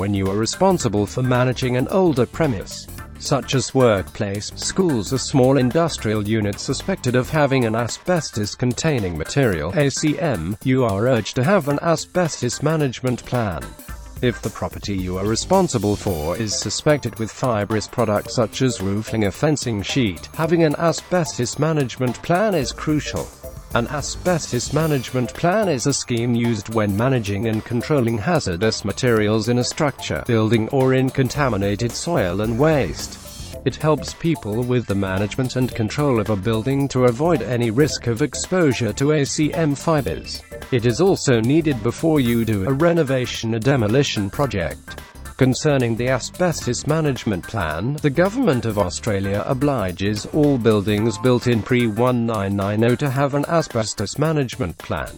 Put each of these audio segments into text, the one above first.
When you are responsible for managing an older premise, such as workplace, schools or small industrial units suspected of having an asbestos-containing material ACM, you are urged to have an asbestos management plan. If the property you are responsible for is suspected with fibrous products such as roofing or fencing sheet, having an asbestos management plan is crucial. An asbestos management plan is a scheme used when managing and controlling hazardous materials in a structure, building or in contaminated soil and waste. It helps people with the management and control of a building to avoid any risk of exposure to ACM fibers. It is also needed before you do a renovation or demolition project. Concerning the asbestos management plan, the Government of Australia obliges all buildings built in pre-1990 to have an asbestos management plan.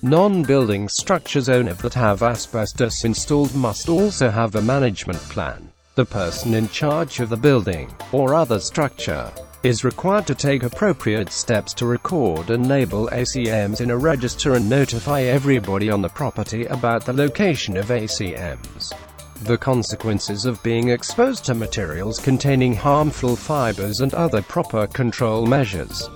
Non-building structures owner that have asbestos installed must also have a management plan. The person in charge of the building, or other structure, is required to take appropriate steps to record and label ACMs in a register and notify everybody on the property about the location of ACMs. The consequences of being exposed to materials containing harmful fibers and other proper control measures.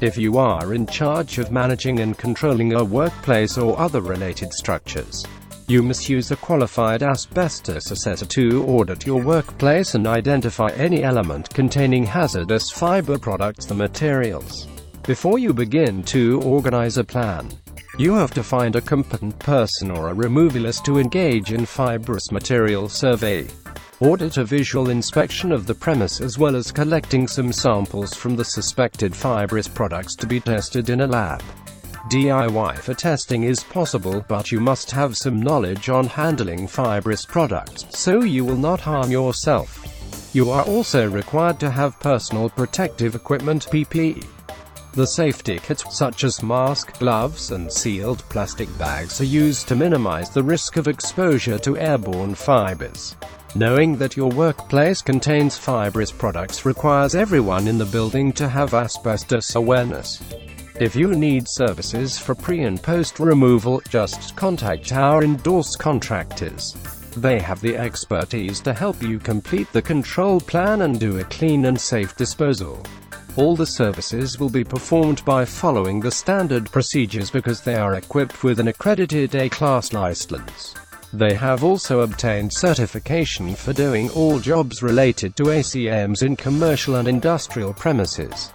If you are in charge of managing and controlling a workplace or other related structures, you must use a qualified asbestos assessor to audit your workplace and identify any element containing hazardous fiber products or materials. Before you begin to organize a plan, you have to find a competent person or a removalist to engage in fibrous material survey. Audit a visual inspection of the premise as well as collecting some samples from the suspected fibrous products to be tested in a lab. DIY for testing is possible, but you must have some knowledge on handling fibrous products, so you will not harm yourself. You are also required to have personal protective equipment PPE. The safety kits, such as mask, gloves, and sealed plastic bags are used to minimize the risk of exposure to airborne fibers. Knowing that your workplace contains fibrous products requires everyone in the building to have asbestos awareness. If you need services for pre and post removal, just contact our endorsed contractors. They have the expertise to help you complete the control plan and do a clean and safe disposal. All the services will be performed by following the standard procedures because they are equipped with an accredited A-class license. They have also obtained certification for doing all jobs related to ACMs in commercial and industrial premises.